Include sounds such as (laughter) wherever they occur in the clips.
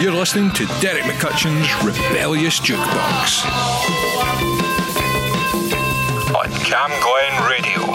You're listening to Derek McCutcheon's Rebellious Jukebox on Cam Glen Radio.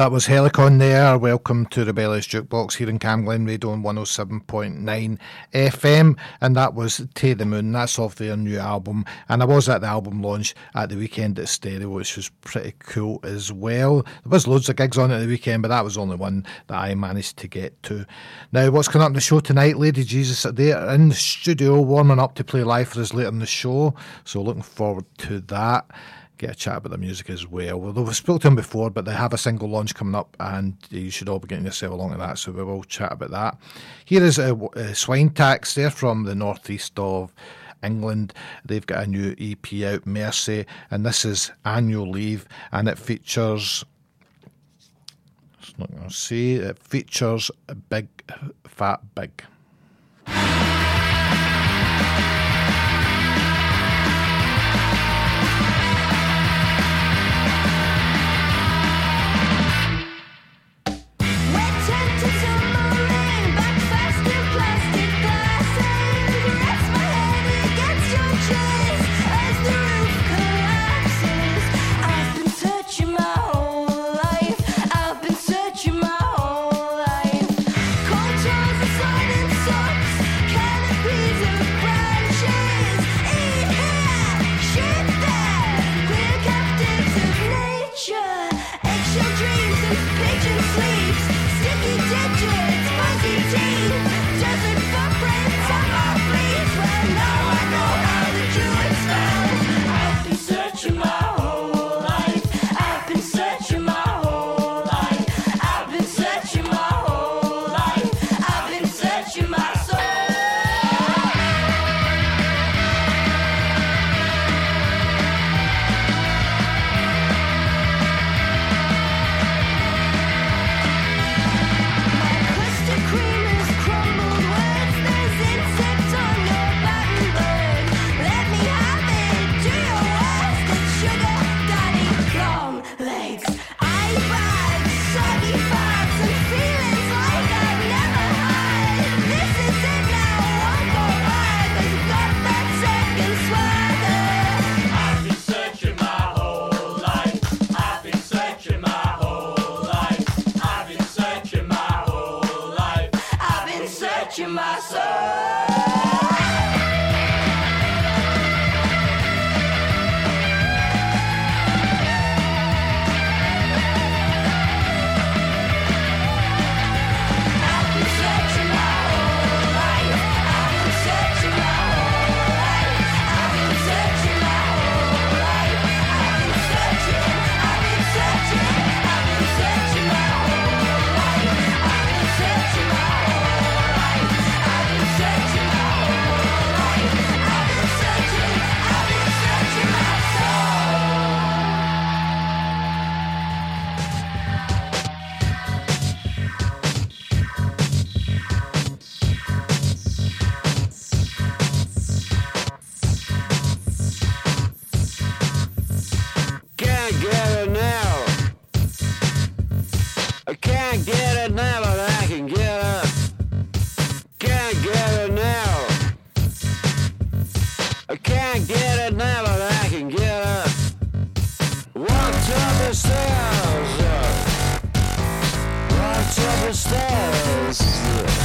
That was Helicon there. Welcome to Rebellious Jukebox here in Camglen Radio on 107.9 FM. And that was To the Moon. That's off their new album. And I was at the album launch at the weekend at Stereo, which was pretty cool as well. There was loads of gigs on at the weekend, but that was only one that I managed to get to. Now, what's coming up in the show tonight? Lady Jesus They are in the studio warming up to play live for us later in the show. So looking forward to that get a chat about the music as well. Although we've spoken to them before, but they have a single launch coming up, and you should all be getting yourself along to that. So we will chat about that. Here is a, a Swine Tax. They're from the northeast of England. They've got a new EP out, Mercy, and this is Annual Leave, and it features. It's not going to say it features a big fat big. stairs.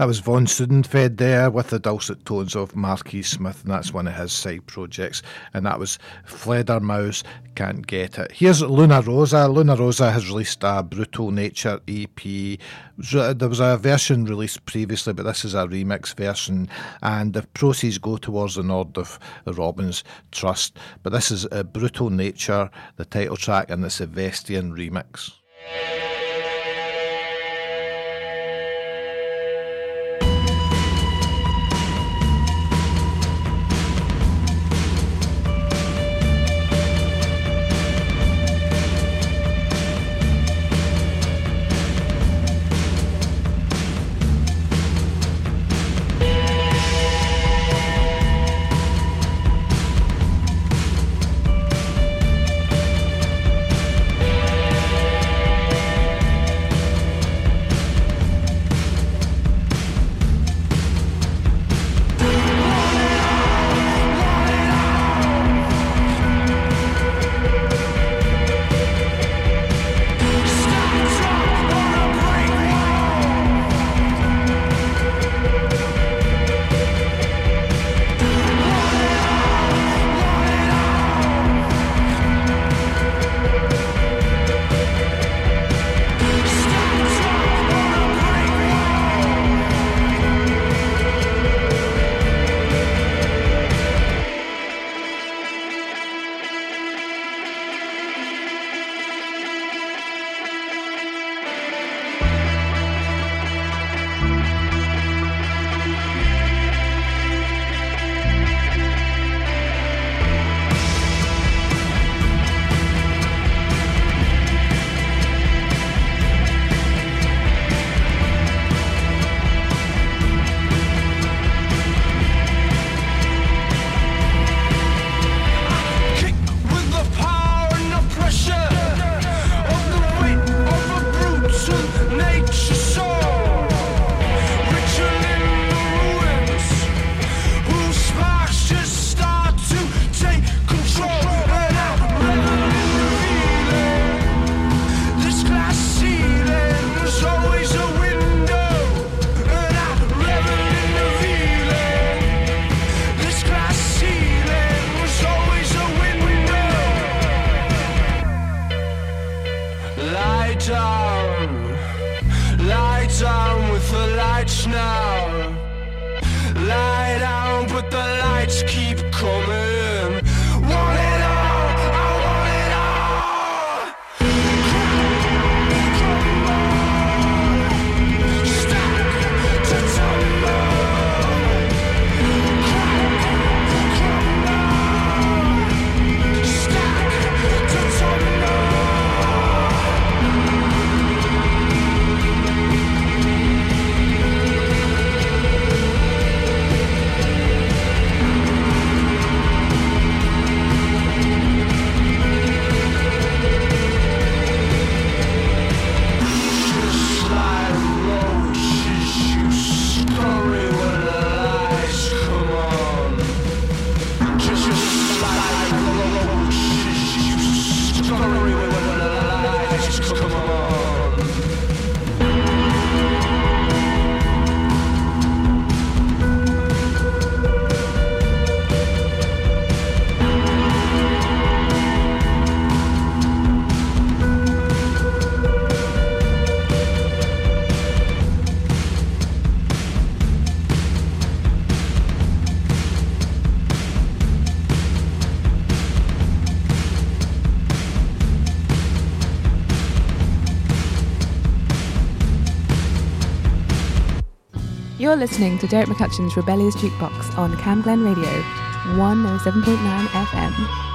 That was Von Sudenfed there with the dulcet tones of Marquis Smith, and that's one of his side projects. And that was Fledermaus Can't Get It. Here's Luna Rosa. Luna Rosa has released a Brutal Nature EP. There was a version released previously, but this is a remix version, and the proceeds go towards the Nord of the Robbins Trust. But this is a Brutal Nature, the title track, and it's a Vestian remix. You're listening to Derek McCutcheon's Rebellious Jukebox on Cam Glen Radio, 107.9 FM.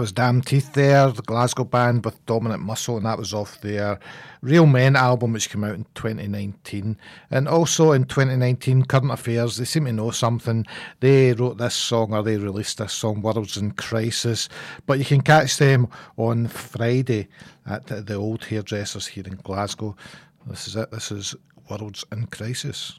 That was Damn Teeth there, the Glasgow band with Dominant Muscle, and that was off their Real Men album, which came out in 2019. And also in 2019, Current Affairs, they seem to know something. They wrote this song, or they released this song, Worlds in Crisis. But you can catch them on Friday at the, the old hairdressers here in Glasgow. This is it, this is Worlds in Crisis.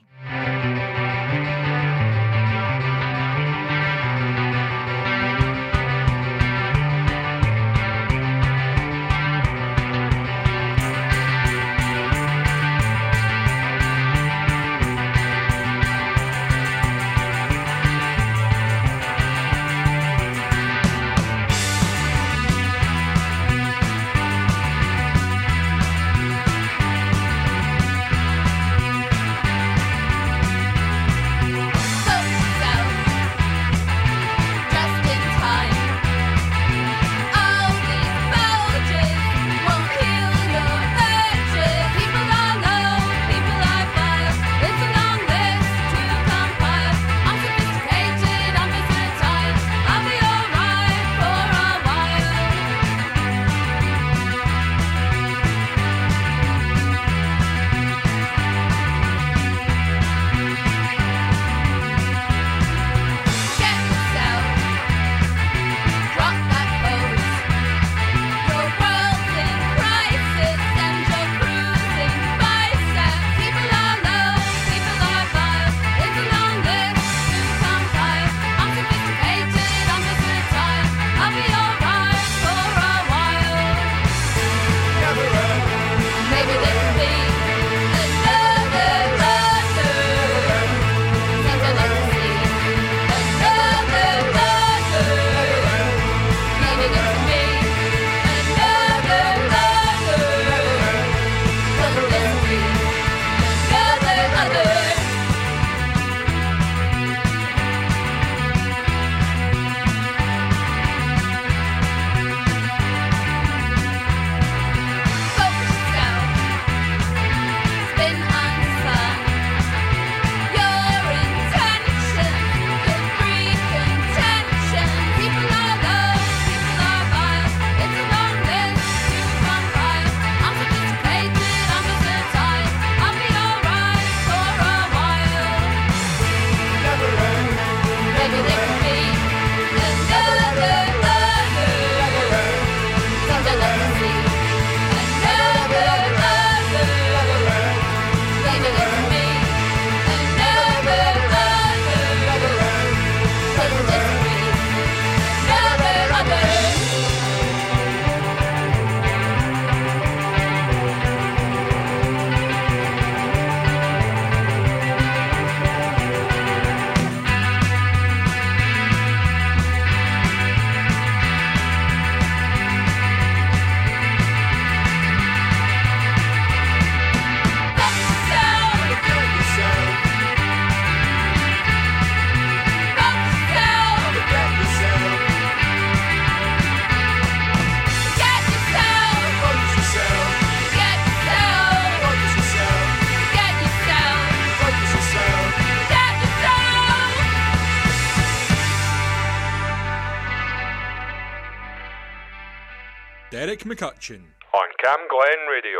McCutcheon. On Cam Glen Radio.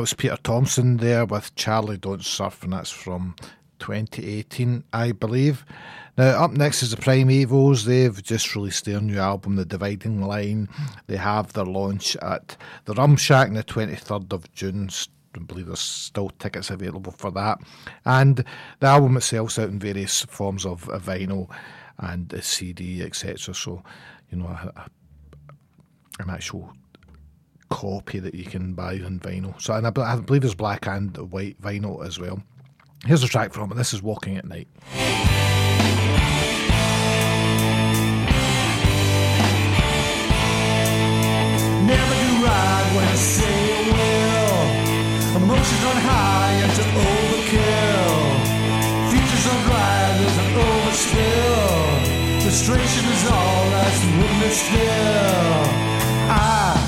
That was Peter Thompson there with Charlie Don't Surf, and that's from 2018, I believe. Now, up next is the Primevals. They've just released their new album, The Dividing Line. They have their launch at the Rum Shack on the 23rd of June. I believe there's still tickets available for that. And the album itself's out in various forms of vinyl and a CD, etc. So, you know, a, a, an actual copy that you can buy on vinyl. So, and I, I believe there's black and white vinyl as well. Here's a track from it. This is Walking at Night. Never do right when I say I will. Emotions on high into overkill. Futures on dry, there's an overspill. Frustration is all that's me still. I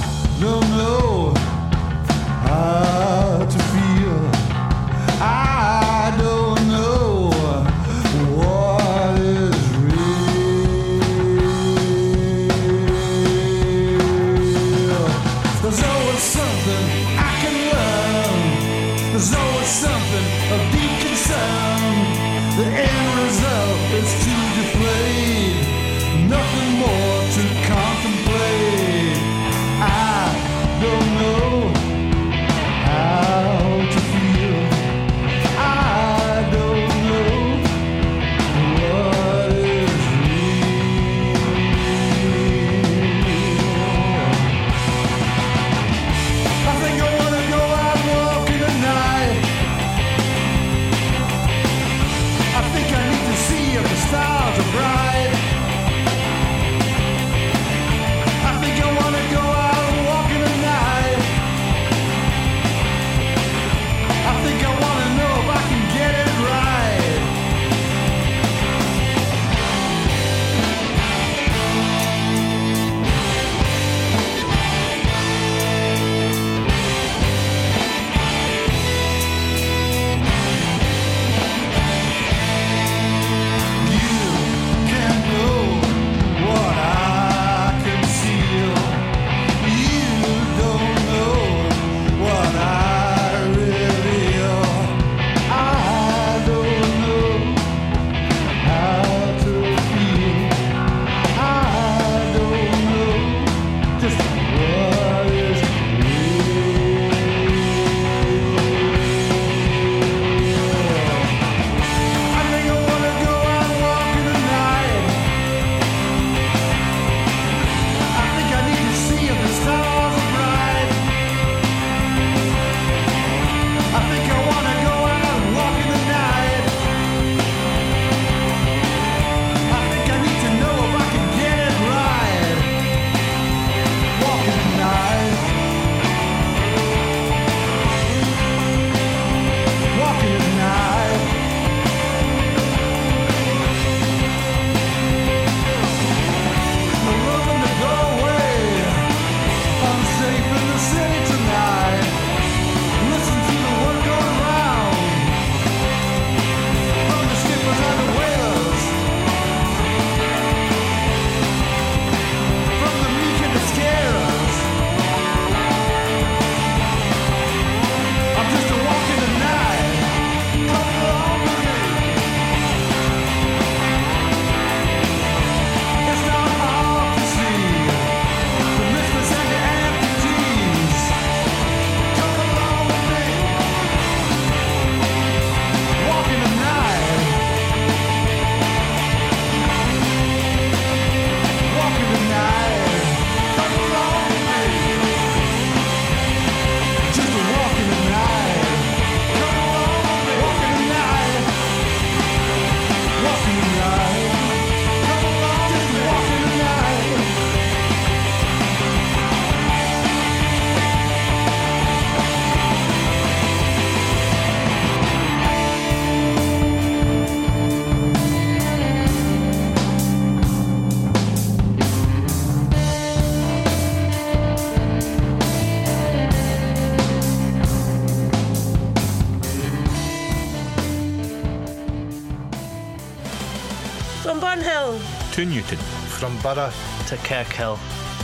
Newton. From Borough to Kirkhill.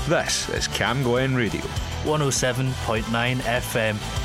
This is Cam Glen Radio. 107.9 FM.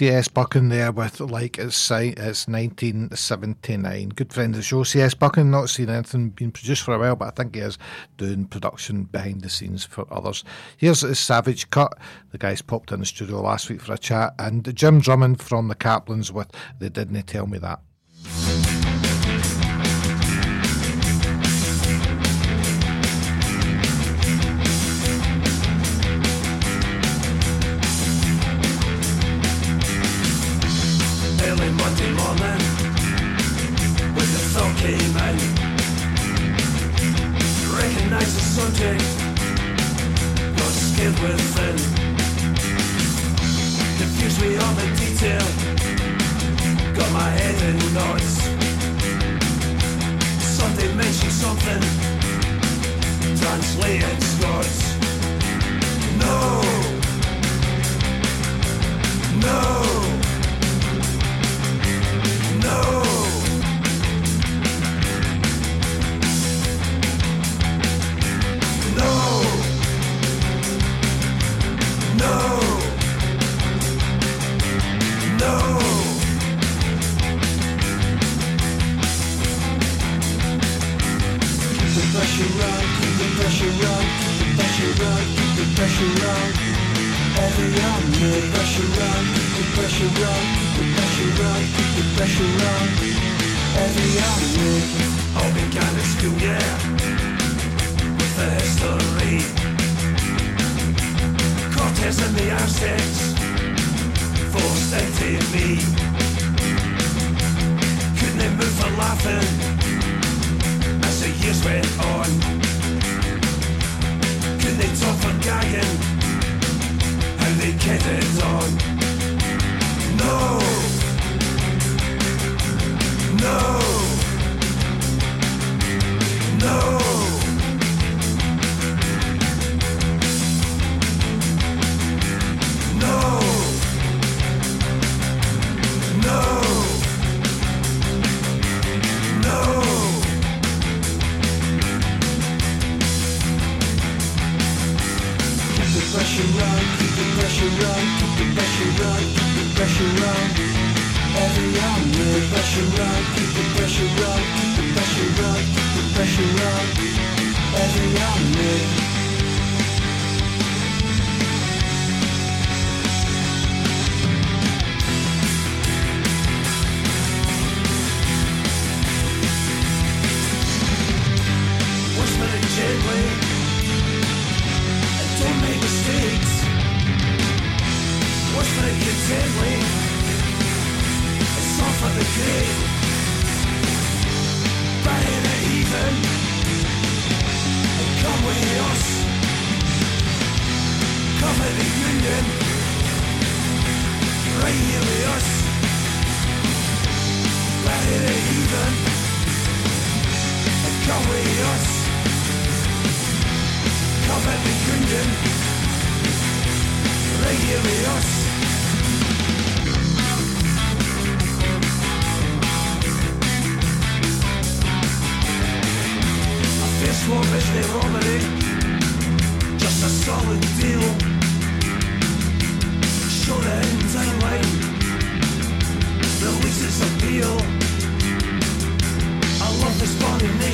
C.S. Bucking there with like it's, it's 1979. Good friend of the show, C.S. Bucking. Not seen anything being produced for a while, but I think he is doing production behind the scenes for others. Here's a Savage Cut. The guys popped in the studio last week for a chat, and Jim Drummond from the Kaplans with They Didn't Tell Me That.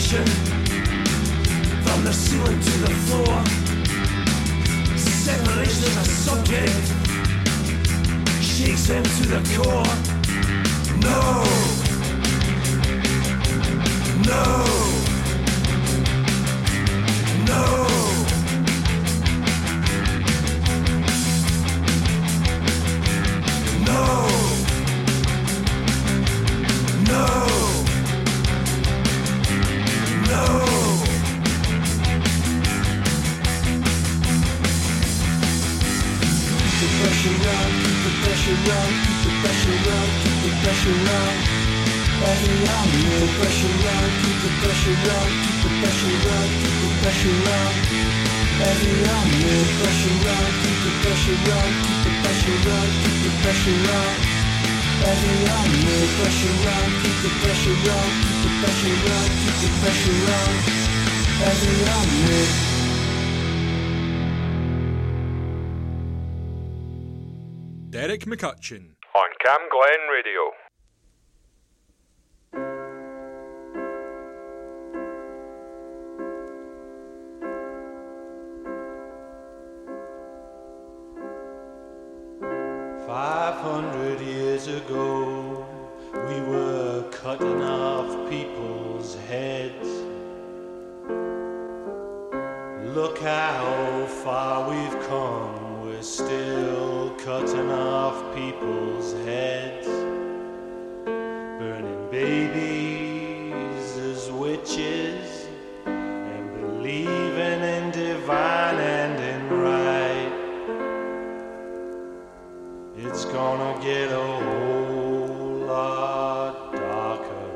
From the ceiling to the floor. Separation is a subject, shakes him to the core. No, no. No, pressure on, keep the pressure on, keep the pressure on. Every young pressure on, keep the pressure on, keep the pressure on, keep the pressure on. Every young Derek McCutcheon. On Cam Glen Radio. Five hundred years ago, we were cutting off people's heads. Look how far we've come, we're still cutting off people's heads. Burning babies as witches, and believing in divine gonna get a whole lot darker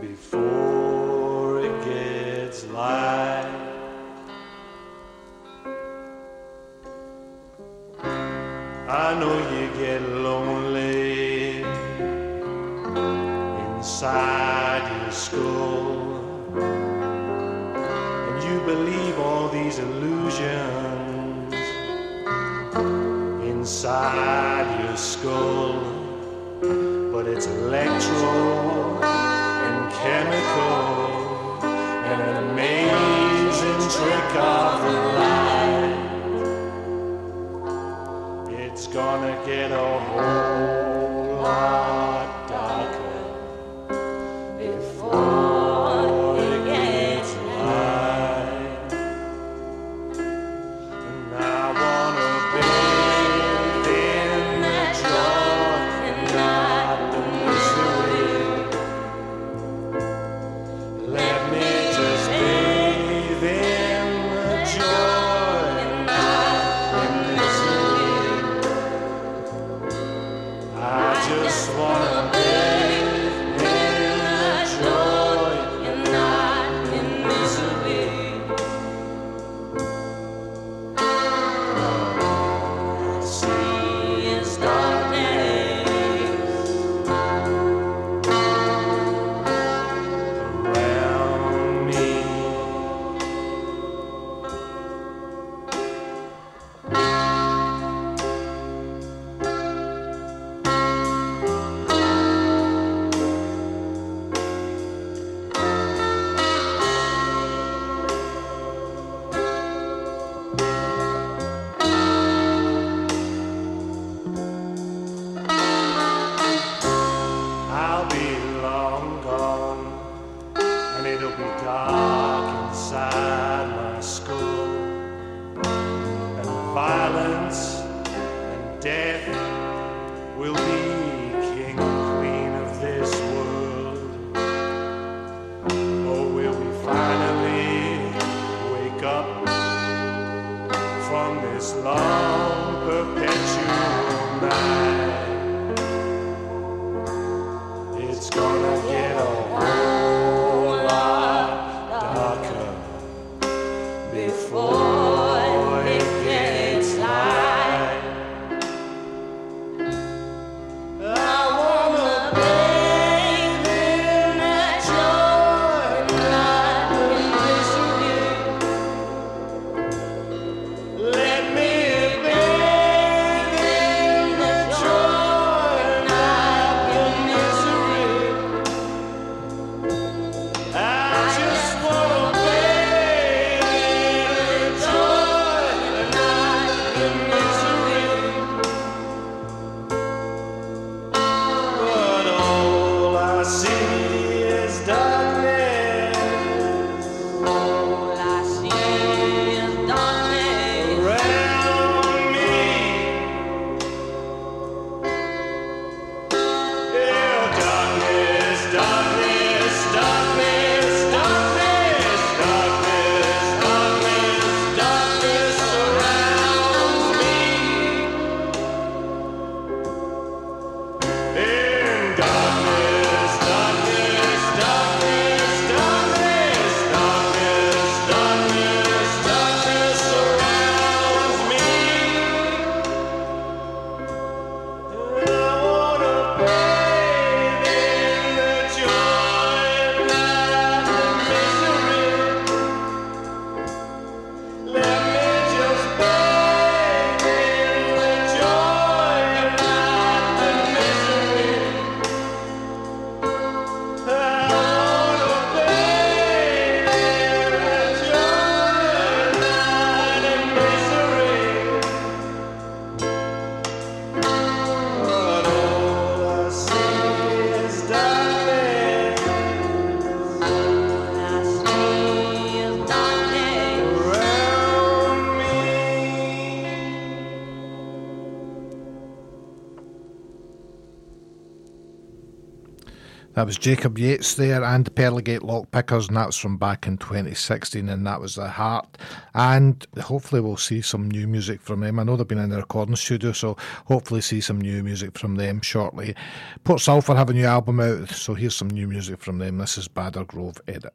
before it gets light. I know you get lonely inside your skull, and you believe all these illusions inside your skull, but it's electro and chemical, and an amazing trick of light. It's gonna get a whole That was Jacob Yates there and the Lockpickers, and that's from back in 2016, and that was The Heart. And hopefully, we'll see some new music from them. I know they've been in the recording studio, so hopefully, see some new music from them shortly. Port Sulphur have a new album out, so here's some new music from them. This is Badder Grove Edit.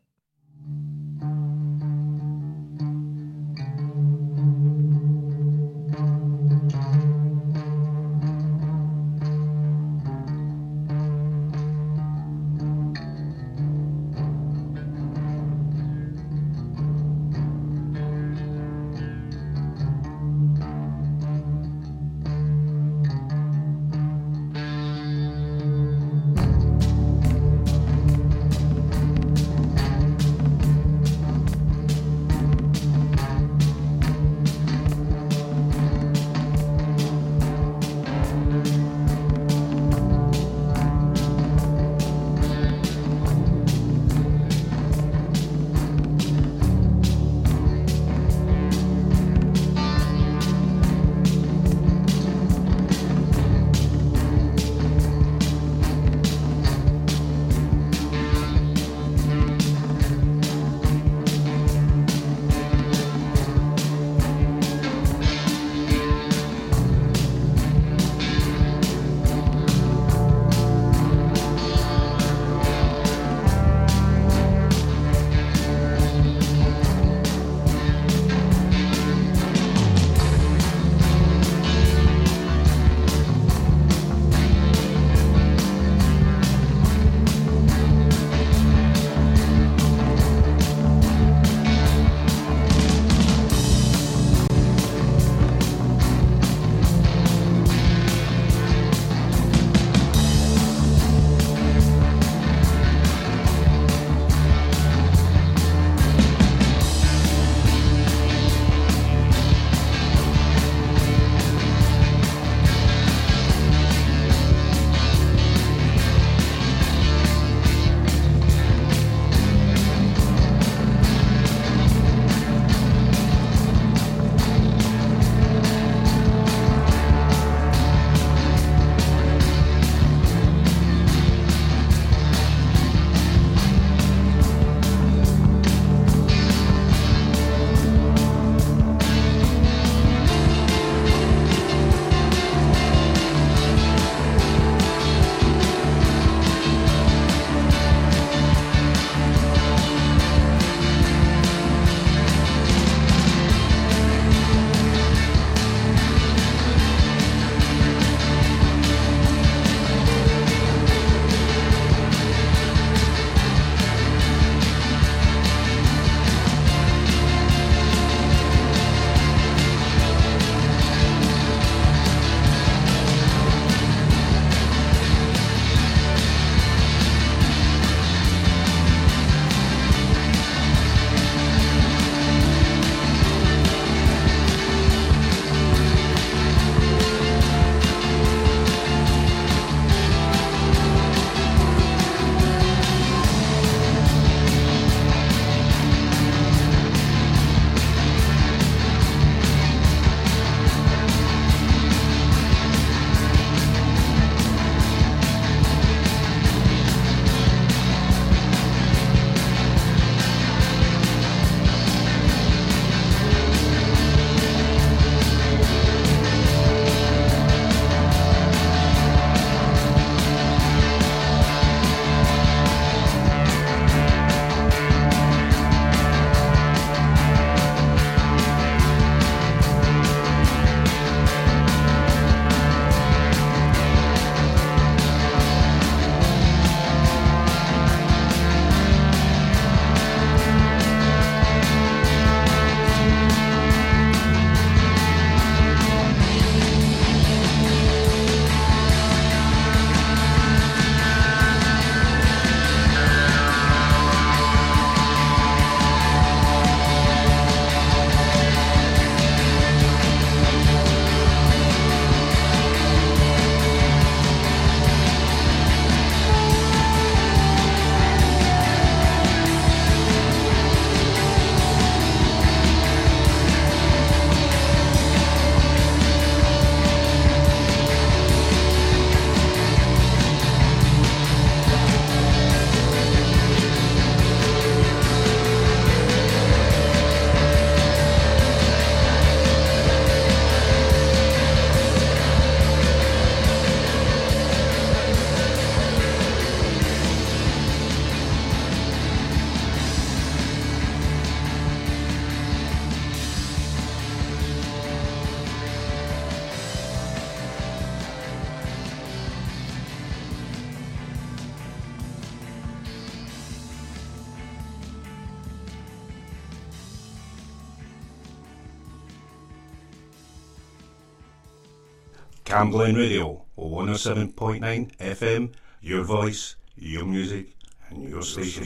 Cam Radio, 107.9 FM, your voice, your music, and your station.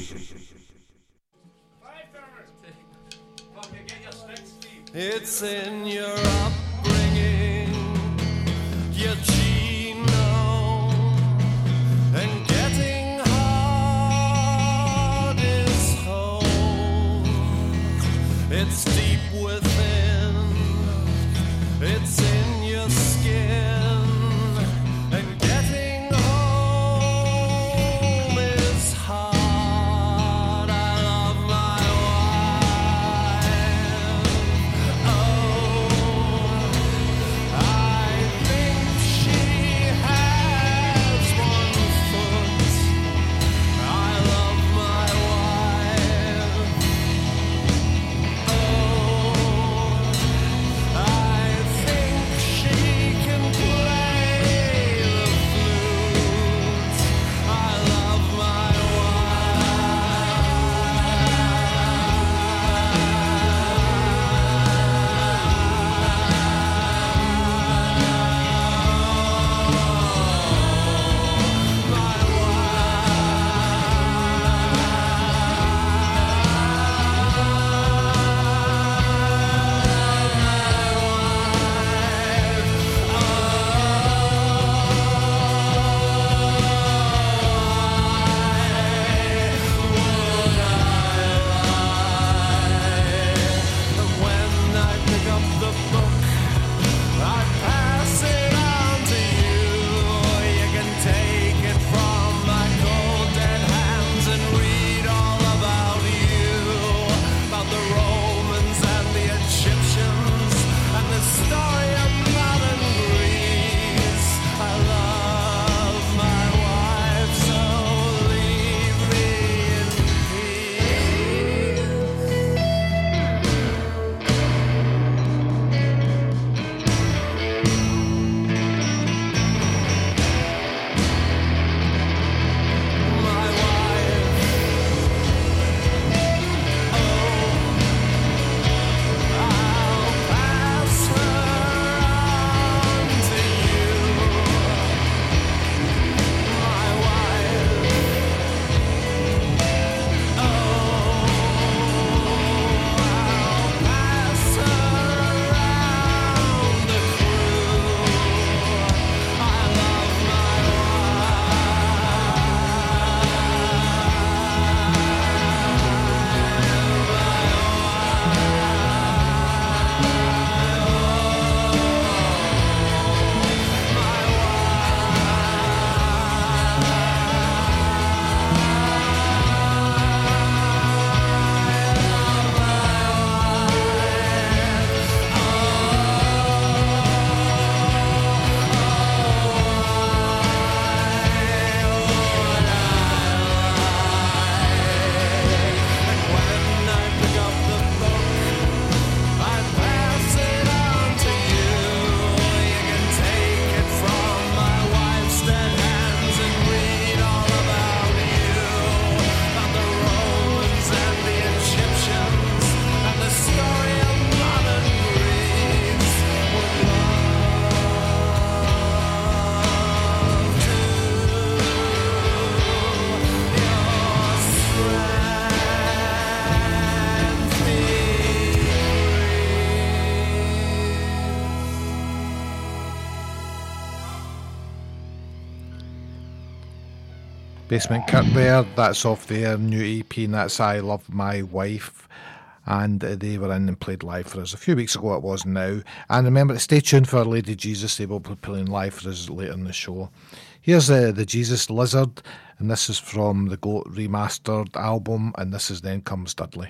It's in your upbringing, your genome, and getting hard is home. It's deep within, it's Basement Kirk there, that's off their new EP, and that's I Love My Wife. And they were in and played live for us a few weeks ago, it was now. And remember to stay tuned for Lady Jesus, they will be playing live for us later in the show. Here's uh, the Jesus Lizard, and this is from the Goat Remastered album, and this is Then Comes Dudley.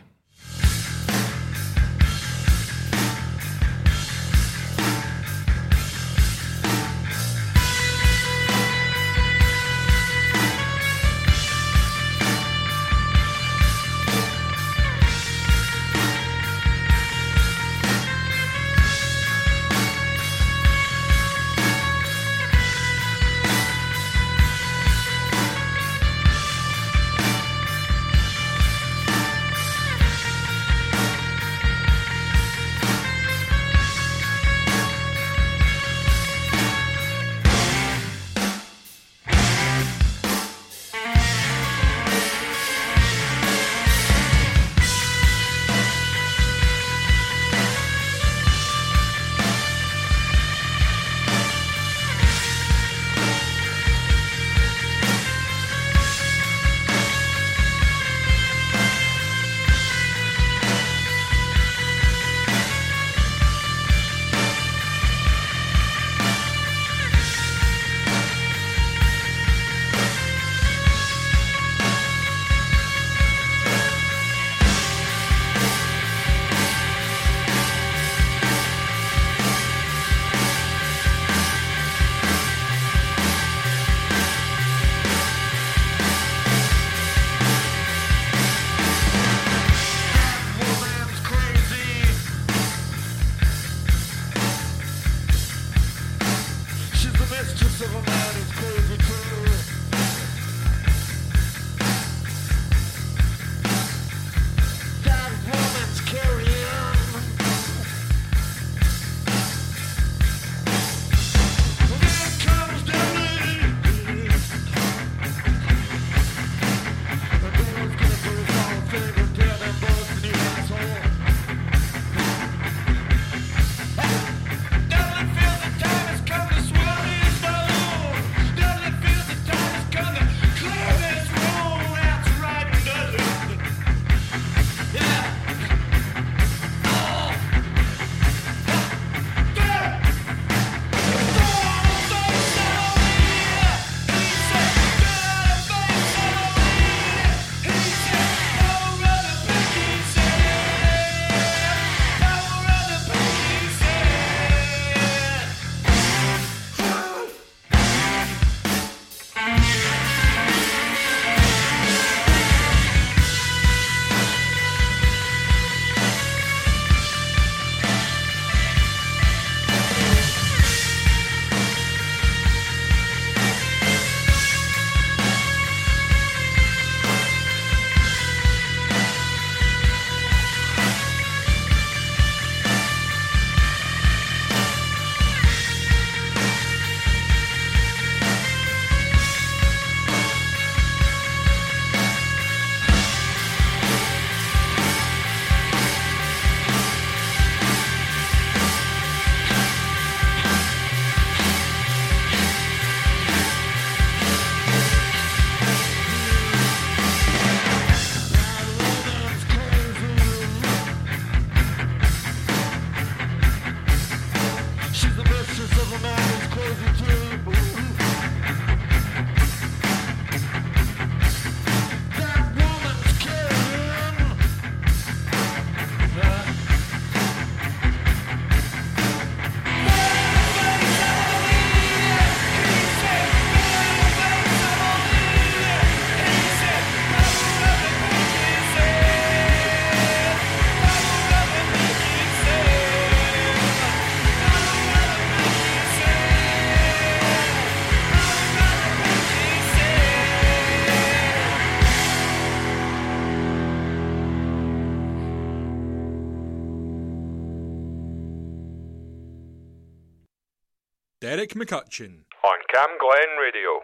Eric McCutcheon. On Cam Glen Radio.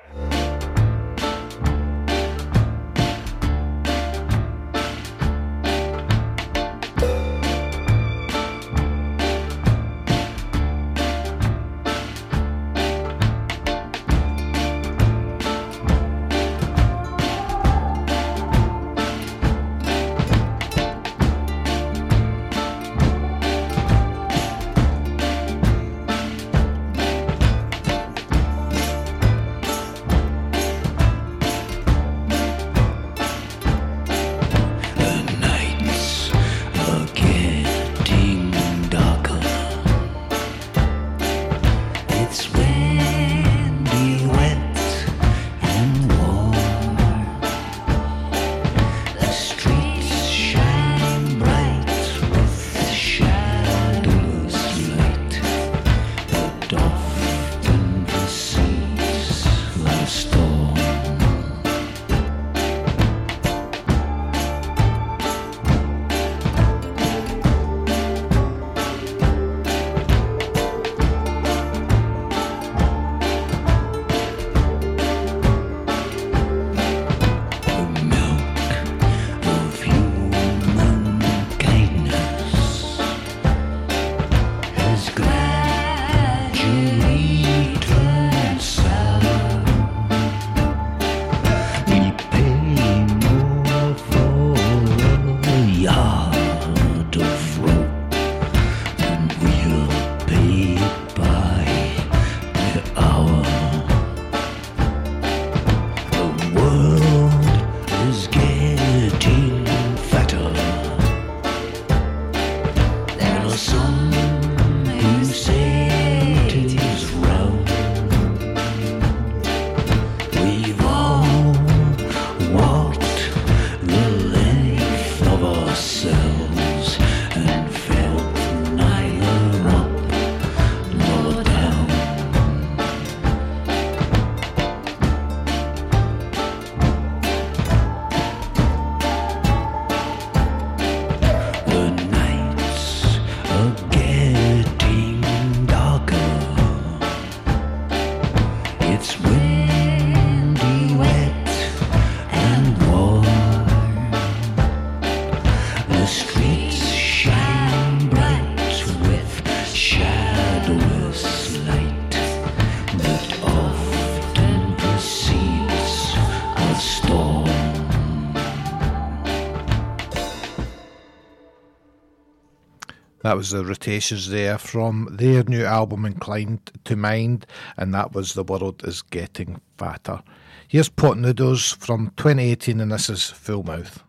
That was the Rotations there from their new album Inclined to Mind, and that was The World Is Getting Fatter. Here's Pot Noodles from 2018, and this is Full Mouth.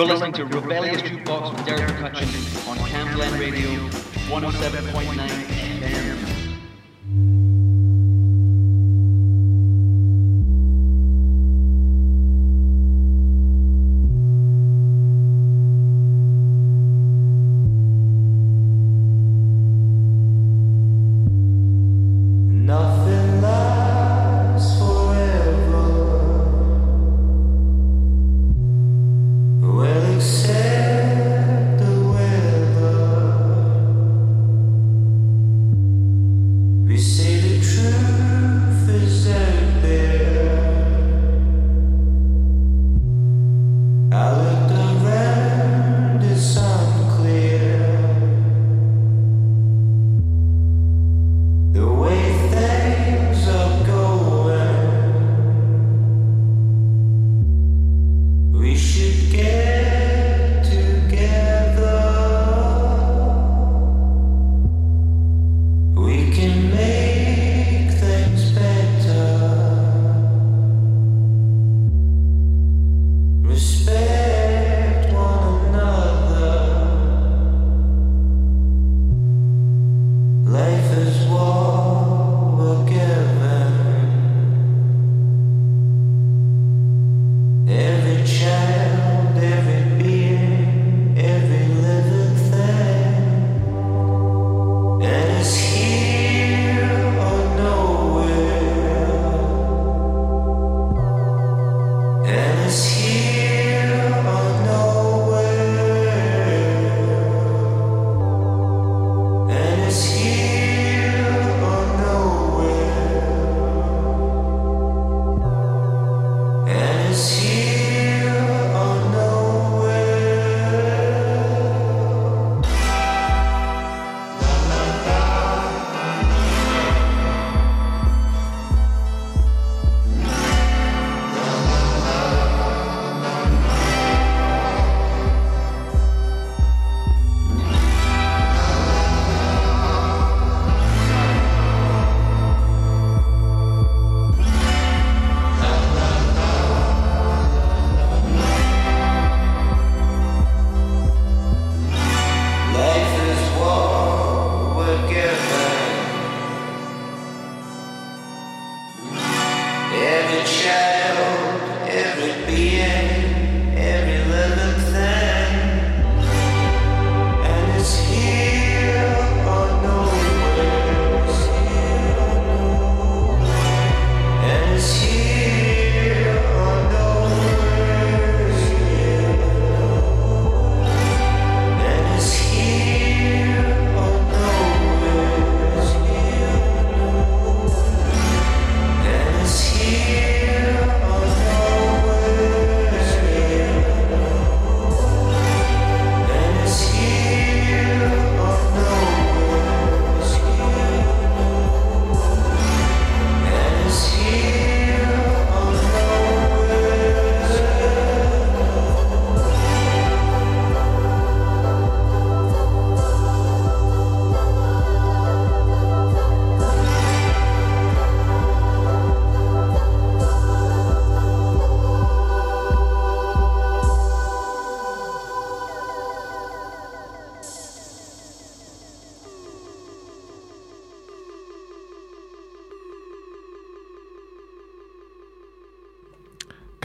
You're listening to Rebellious Jukebox with Derek McCutcheon on Cam Glen Radio 107.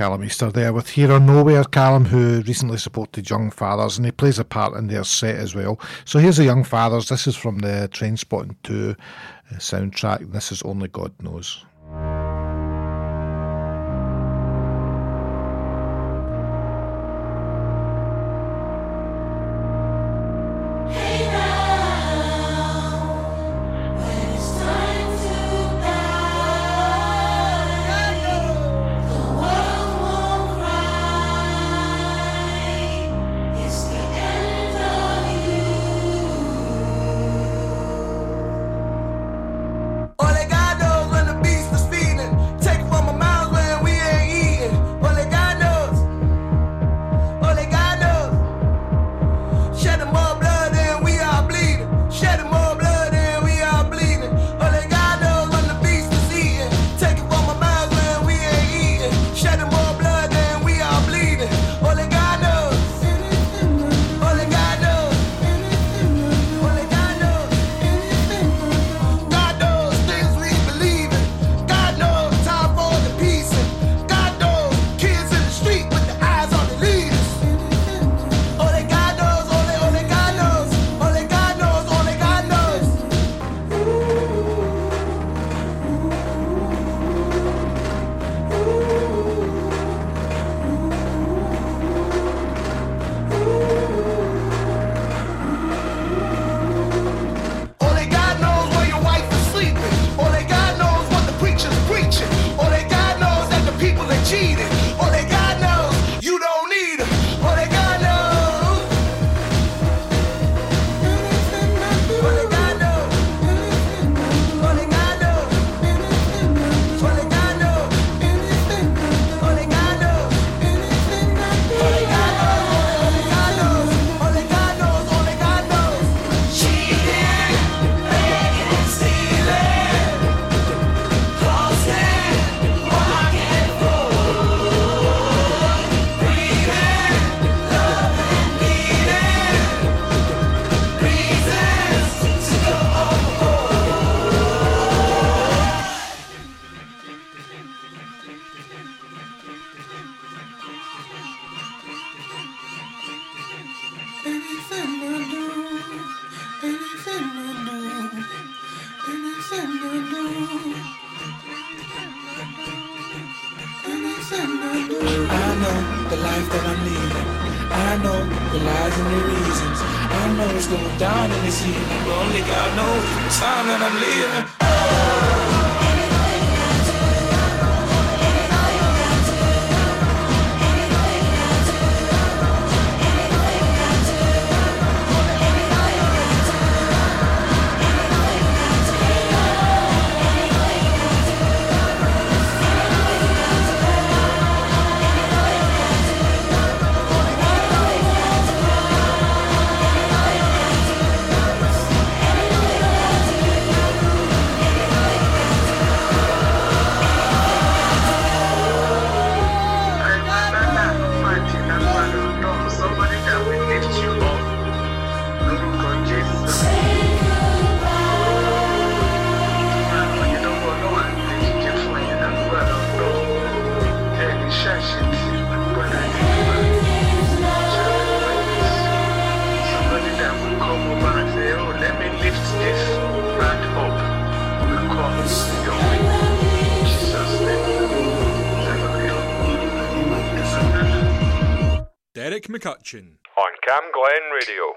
Callum Easter there with Here or Nowhere. Callum, who recently supported Young Fathers, and he plays a part in their set as well. So here's the Young Fathers. This is from the Trainspotting 2 uh, soundtrack. This is Only God Knows. On Cam Glen Radio.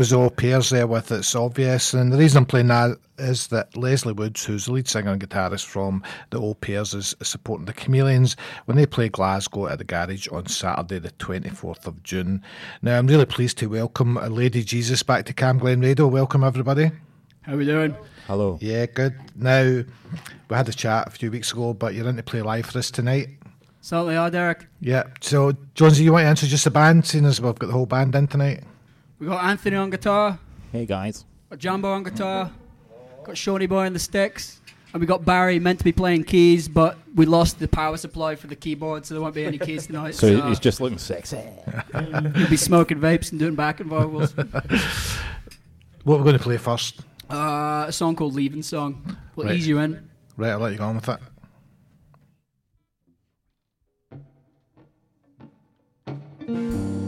Was Au Pairs there with It's Obvious. And the reason I'm playing that is that Lesley Woods, who's the lead singer and guitarist from the Au Pairs, is supporting the Chameleons when they play Glasgow at the Garage on Saturday, the 24th of June. Now, I'm really pleased to welcome Lady Jesus back to Cam Glen Radio. Welcome, everybody. How are we doing? Hello. Yeah, good. Now, we had a chat a few weeks ago, but you're in to play live for us tonight. Certainly are, Derek. Yeah. So, Jonesy, you want to just the band, seeing as we've got the whole band in tonight? We got Anthony on guitar, Hey guys. got Jumbo on guitar, got Shawnee Boy on the sticks, and we got Barry meant to be playing keys, but we lost the power supply for the keyboard, so there won't be any keys tonight. So he's just looking sexy. (laughs) he'll be smoking vapes and doing backing vocals. (laughs) What we're going to play first? Uh, a song called "Leaving Song." We'll Right. ease you in. Right, I'll let you go on with it. There's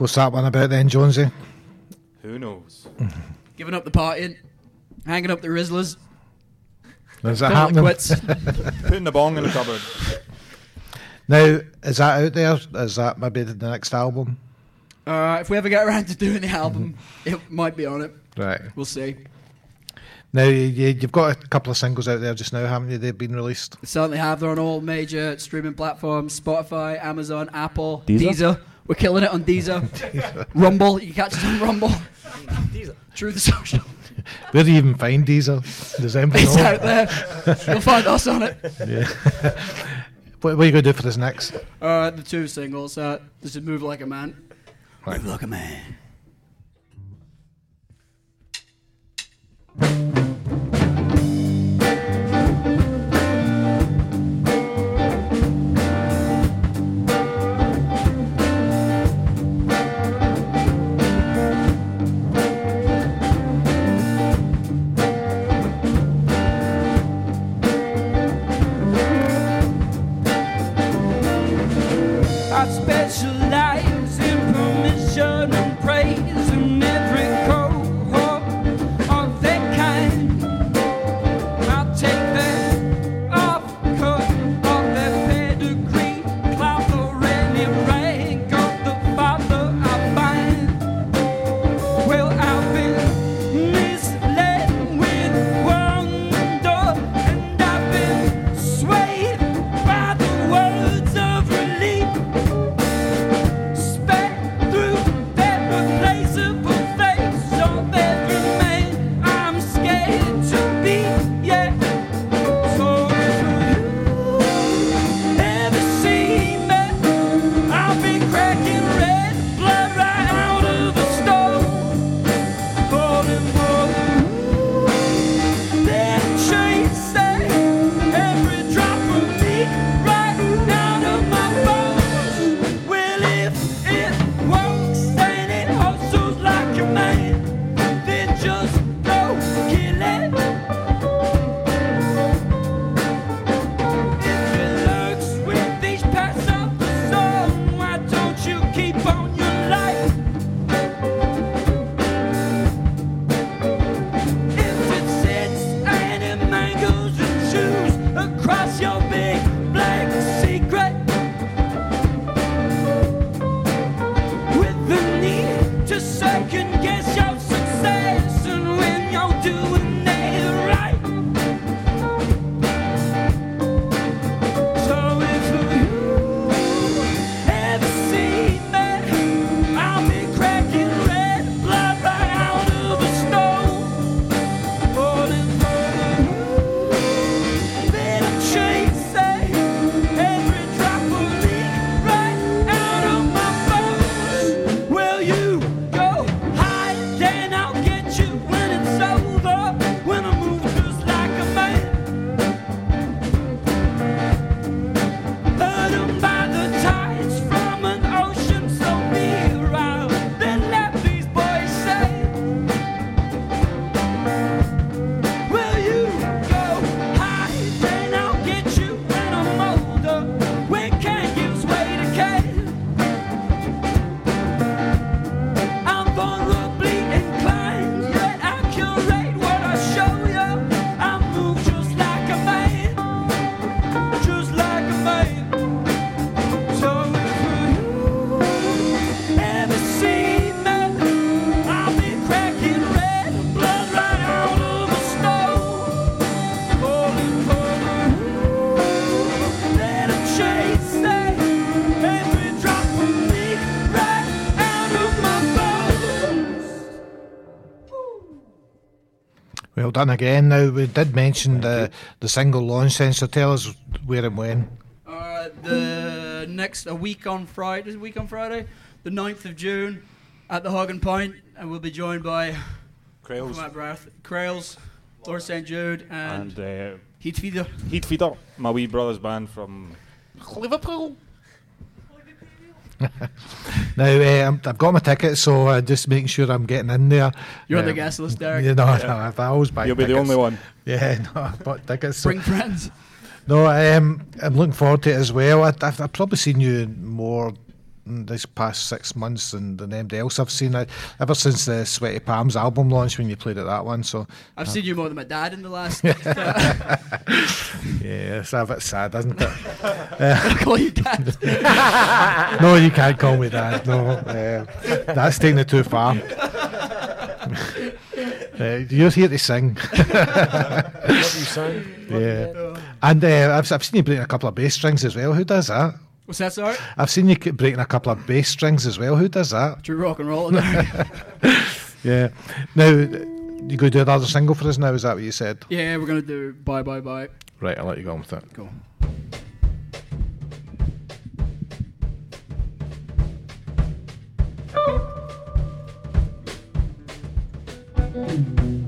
What's that one about then, Jonesy? Who knows? (laughs) Giving up the partying, hanging up the Rizlas. Is that calling it happening? quits. (laughs) Putting the bong in the cupboard. Now, is that out there? Is that maybe the next album? Uh, if we ever get around to doing the album, it might be on it. Right. We'll see. Now, you, you- you've got a couple of singles out there just now, haven't you? They've been released. They certainly have. They're on all major streaming platforms: Spotify, Amazon, Apple, Deezer? Deezer. We're killing it on Deezer. (laughs) Rumble. You can catch us on Rumble. Deezer. Through the social. Where do you even find Deezer? Does anybody It's know? out there. You'll find us on it. Yeah. (laughs) what, what are you going to do for this next? Uh, the two singles. Uh, this is "Move Like a Man." Right. Move like a man. Well done again. Now we did mention the the single launch then, so tell us where and when. Uh, the next a week on Friday, is it a week on Friday, the 9th of June, at the Hug and Pint, and we'll be joined by Krails. from out Breath, Krails, Lord St Jude, and, And uh, Heat Feeder. My wee brother's band from Liverpool. Now uh, I'm- I've got my ticket, so uh, just making sure I'm getting in there. You're on the Um, guest list, Derek. You know, Yeah. I, I always buy. You'll be the only one. Yeah, (laughs) no, I bought tickets. so- Bring friends. No, um, I'm looking forward to it as well. I, I've, I've probably seen you more in this past six months than, than anybody else I've seen it ever since the Sweaty Palms album launch when you played at that one. So I've uh, seen you more than my dad in the last. (laughs) (laughs) yeah, it's a bit sad, isn't it? Uh, call you dad. (laughs) no, you can't call me dad. No, uh, that's taking it too far. Uh, you're here to sing. What you? Yeah, and uh, I've, I've seen you breaking a couple of bass strings as well. Who does that? What's that, sorry? I've seen you k- breaking a couple of bass strings as well. Who does that? True rock and roll. (laughs) Yeah. Now, you go do another single for us now? Is that what you said? yeah, we're gonna do bye bye bye. Right, I'll let you go on with it. Cool. Ever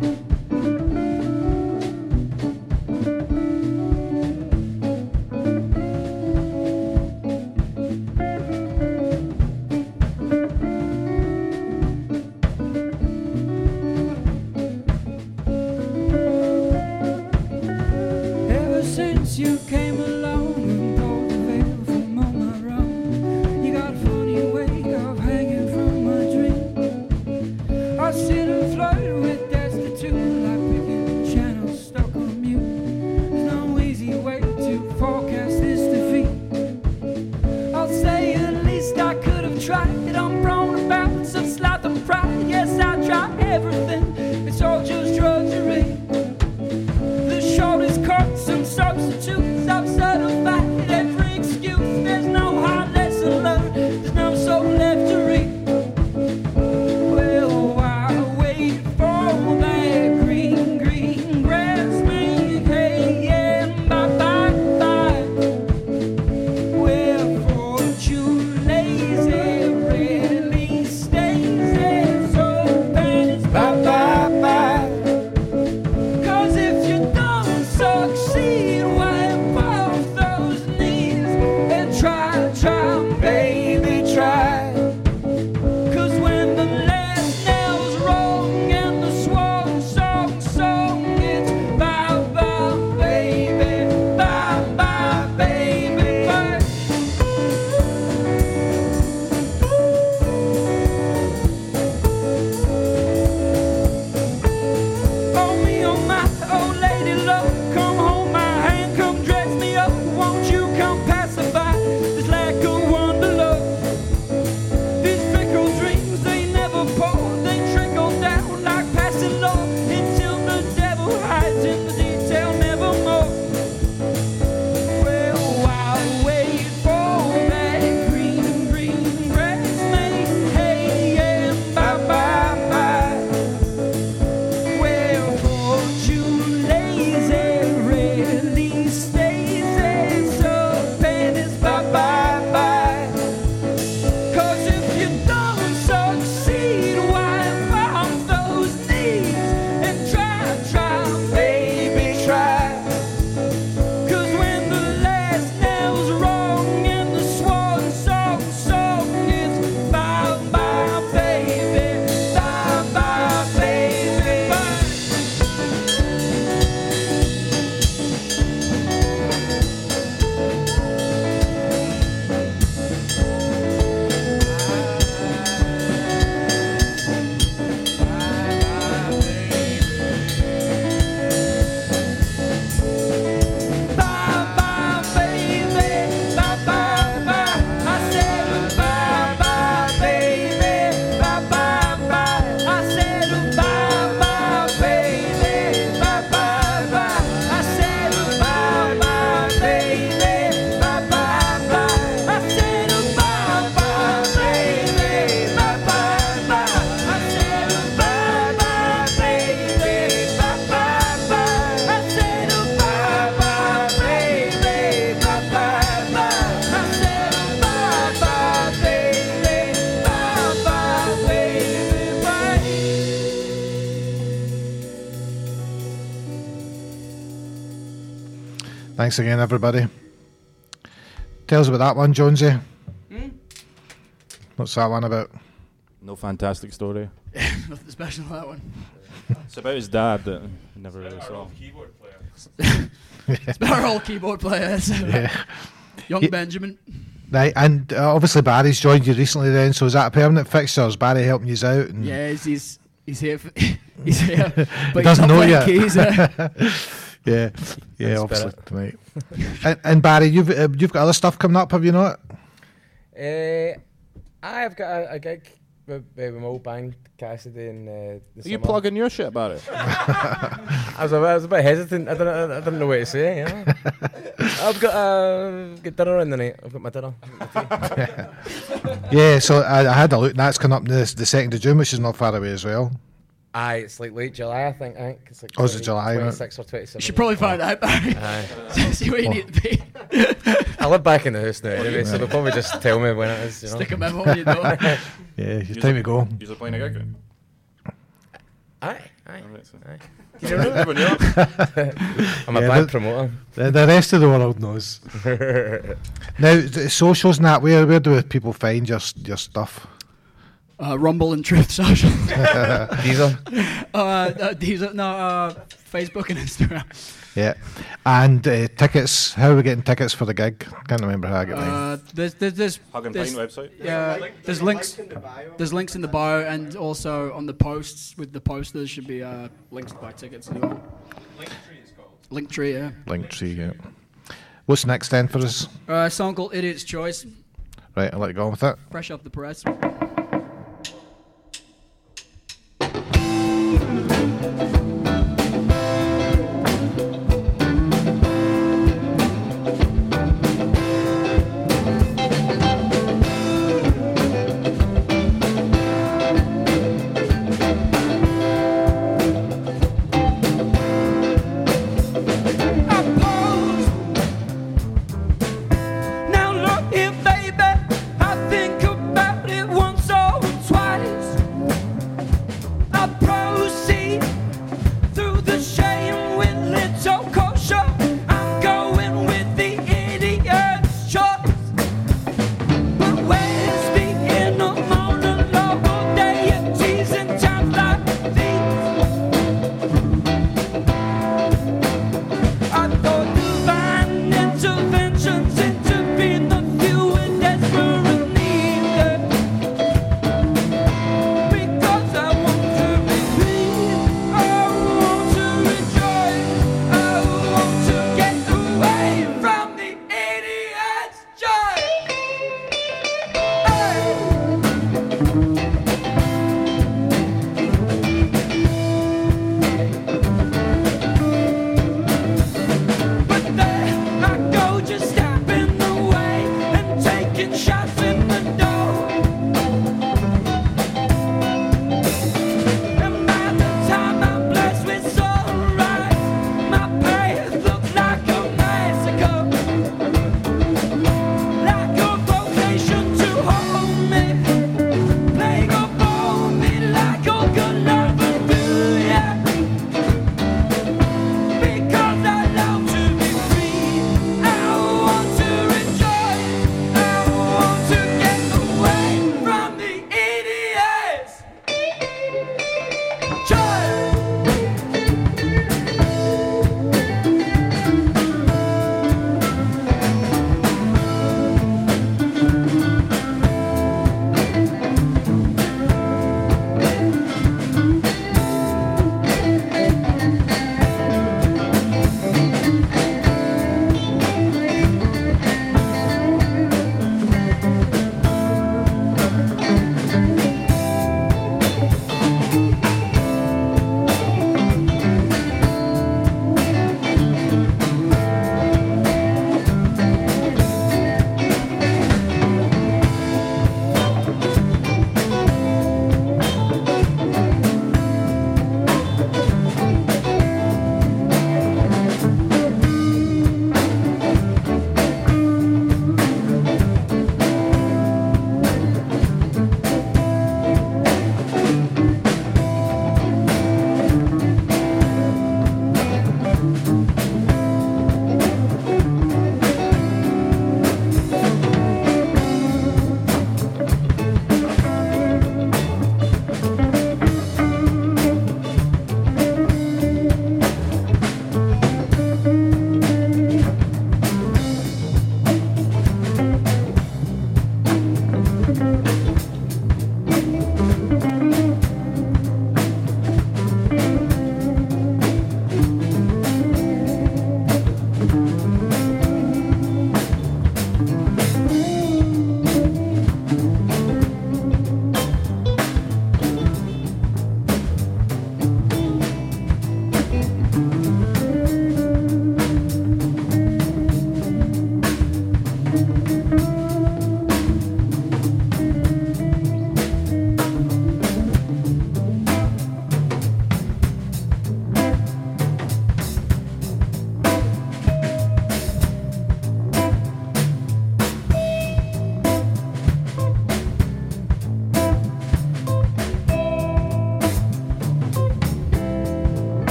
Thanks again, everybody. Tell us about that one, Jonesy. Hmm? What's that one about? No fantastic story. (laughs) Nothing special about that one. It's about his dad that I never really saw. (laughs) (laughs) It's about our old keyboard player. Yeah. Young Yeah. Benjamin. Right, and uh, obviously Barry's joined you recently. Then, so is that a permanent fixture? Is Barry helping you out? And Yeah, he's, he's he's here. For, he's here, but he doesn't not know playing yet. keys. uh. Yeah, (laughs) yeah, obviously spirit. tonight. (laughs) and, and Barry, you've uh, you've got other stuff coming up, have you not? Uh, I've got a, a gig with, uh, with my old band Cassidy in uh, the Are you plugging your shit about (laughs) it? I was, a, I was a bit hesitant. I don't I didn't know what to say. You know? I've got a got dinner in the night. I've got my dinner. Yeah, so I, I had a look, and that's coming up the the second of June, which is not far away as well. Aye, it's like late July, I think. I think it's like Oh, is it July, right? 26 or 27. You should probably find out, Barry. Aye. (laughs) See where you need to be. I live back in the house now anyway, so they'll probably just tell me when it is. You know? Stick a memo on your door. (laughs) Yeah, it's time to go. You're playing a gig then? Aye, aye, Alright, so- aye. You don't know? Everyone knows. (laughs) I'm a Yeah, band but- promoter. The, the rest of the world knows. now, the socials and that, where where do people find your your stuff? Uh, Rumble and Truth Social. (laughs) Deezer. (laughs) Uh, uh, Deezer. No, uh, Facebook and Instagram. Yeah, and uh, tickets. How are we getting tickets for the gig? Can't remember how I get mine. Uh, there's, there's, there's, Hug and there's, Pine website? Yeah, there's links. There's links in the bio, and also on the posts with the posters should be uh, links to buy tickets as well. Linktree, yeah. Linktree. Yeah. What's next then for us? Uh, a song called Idiot's Choice, Right, I'll let you go on with it. fresh off the press.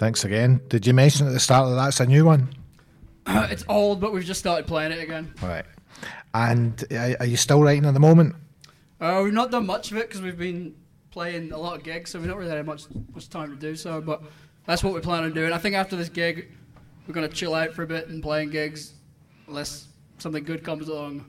Thanks again. Did you mention at the start that that's a new one? (laughs) it's old, but we've just started playing it again. Right. And are are you still writing at the moment? Uh, we've not done much of it because we've been playing a lot of gigs, so we've not really had much much time to do so. But that's what we plan on doing. I think after this gig, we're gonna chill out for a bit and playing gigs, unless something good comes along,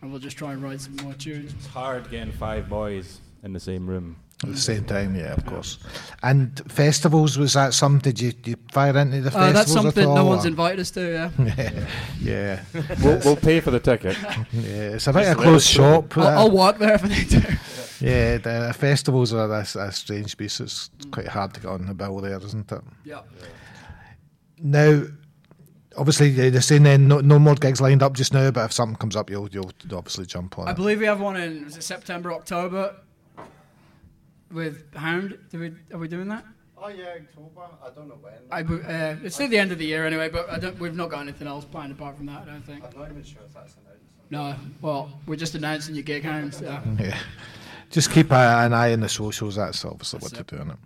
and we'll just try and write some more tunes. It's hard getting five boys in the same room. At the same time, yeah, of course. And festivals, was that something? Did you, did you fire into the festivals? Uh, that's something at all, no one's or- invited us to. (laughs) Yeah. yeah. We'll, we'll pay for the ticket. (laughs) Yeah, it's a bit of a closed shop. I'll, uh, I'll walk there if I need to. (laughs) Yeah, the festivals are a, a strange beast. It's quite hard to get on the bill there, isn't it? Yeah. Now, obviously, they're saying then no, no more gigs lined up just now, but if something comes up, you'll you'll obviously jump on I it. believe we have one in was it September, October with Hound. Do we, are we doing that? Oh yeah, October. I don't know when. I, uh, it's near the end of the year anyway, but I don't, we've not got anything else planned apart from that. I don't think. I'm not even sure if that's announced. No, well, we're just announcing your gig, Hound. So. (laughs) Yeah. Just keep a, an eye on the socials. That's obviously what to do on it.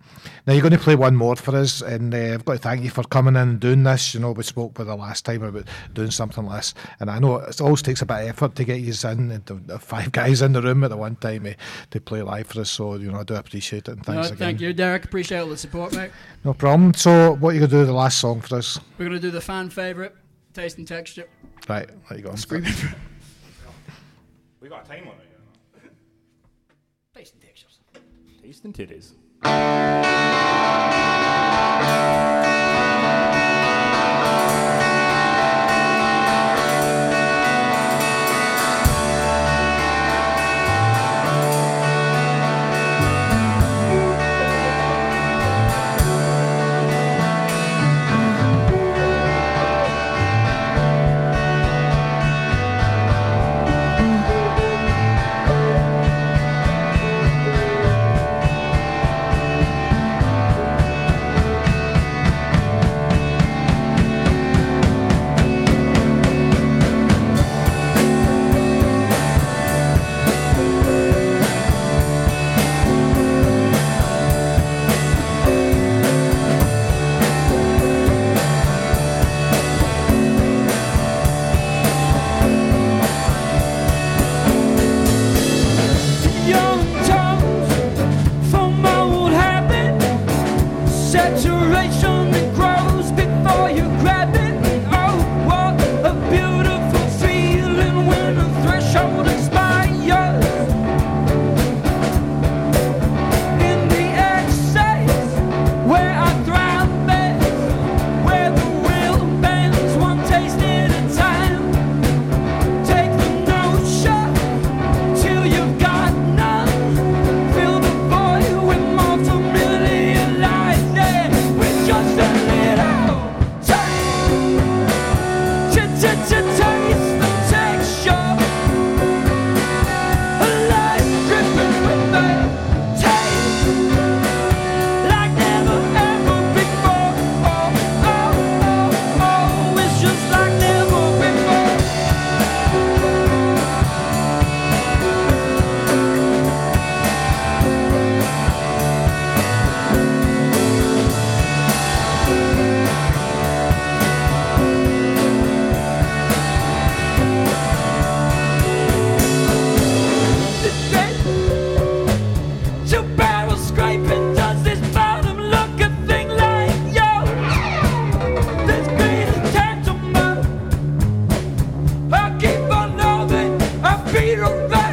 Now you're going to play one more for us, and uh, I've got to thank you for coming in and doing this. You know, we spoke with the last time about doing something less, and I know it always takes a bit of effort to get you in, and to, five guys in the room at the one time eh, to play live for us. So you know, I do appreciate it. And No, thanks again. thank you, Derek. Appreciate all the support, mate. No problem. So, what are you going to do the last song for us? We're gonna do the fan favorite, taste and texture. Right, there you go. Screaming. We got a time on it. Tasting titties. beat on the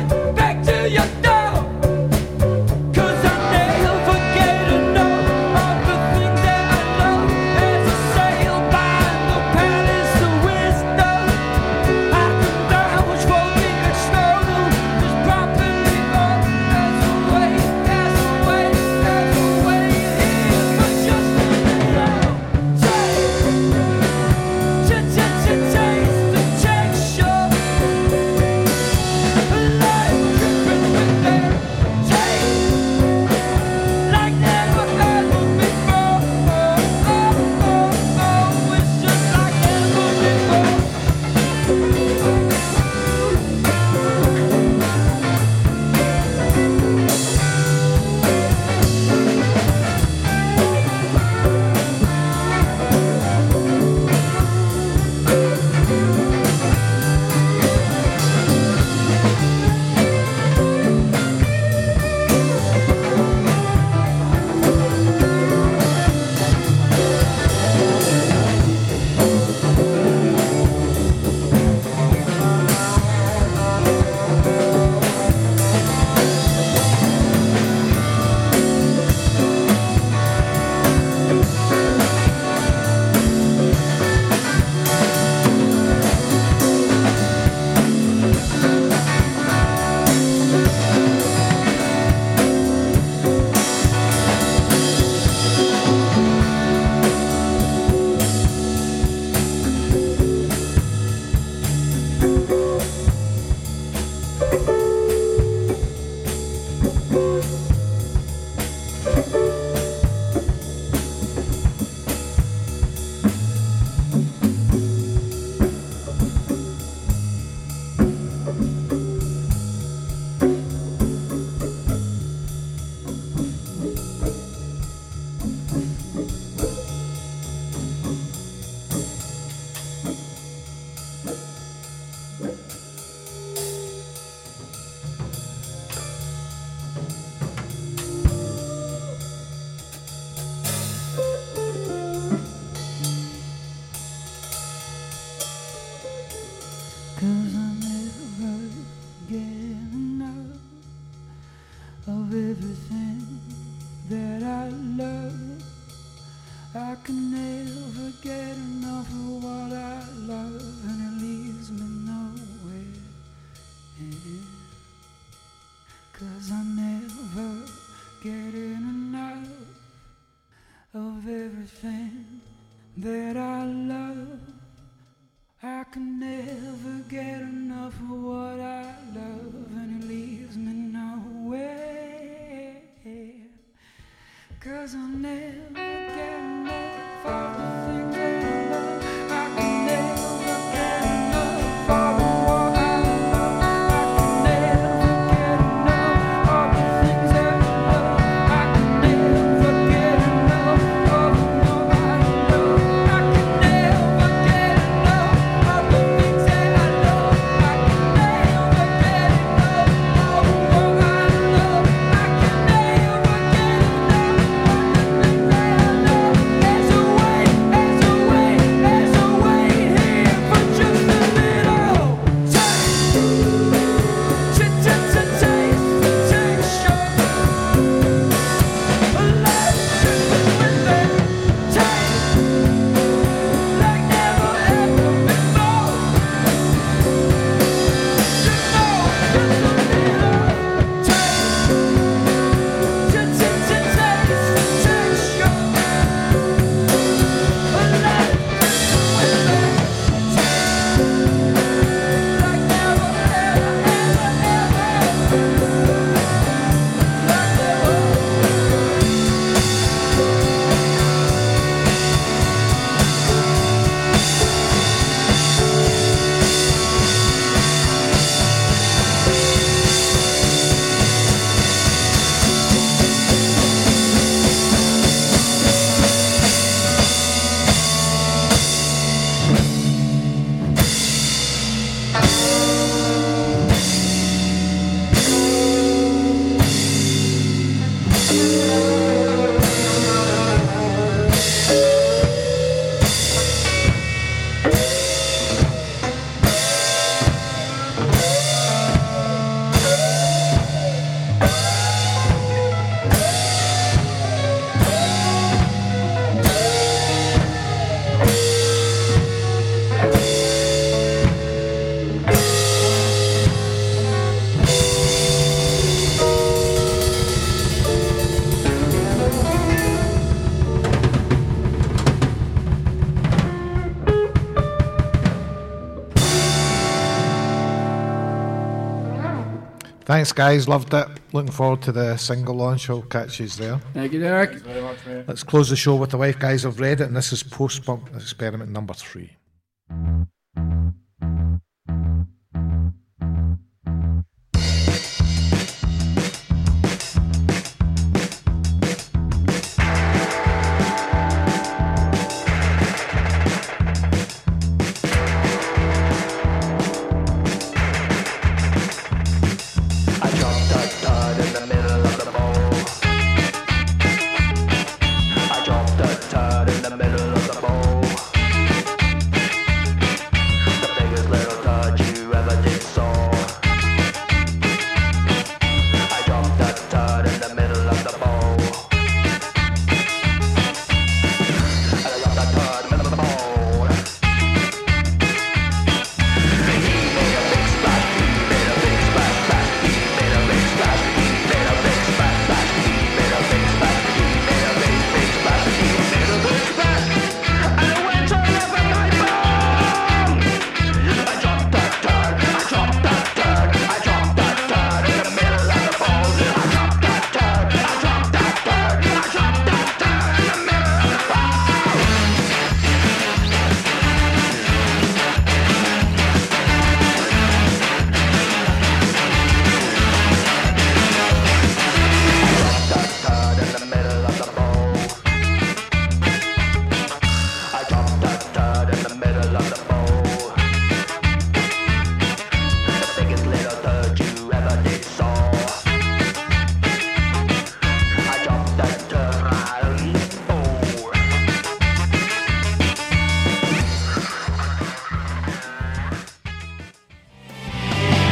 Thanks, guys. Loved it. Looking forward to the single launch. I'll catch you there. Thank you, Derek. Much, Let's close the show with the wife. Guys, I've read it, and this is post punk experiment number three.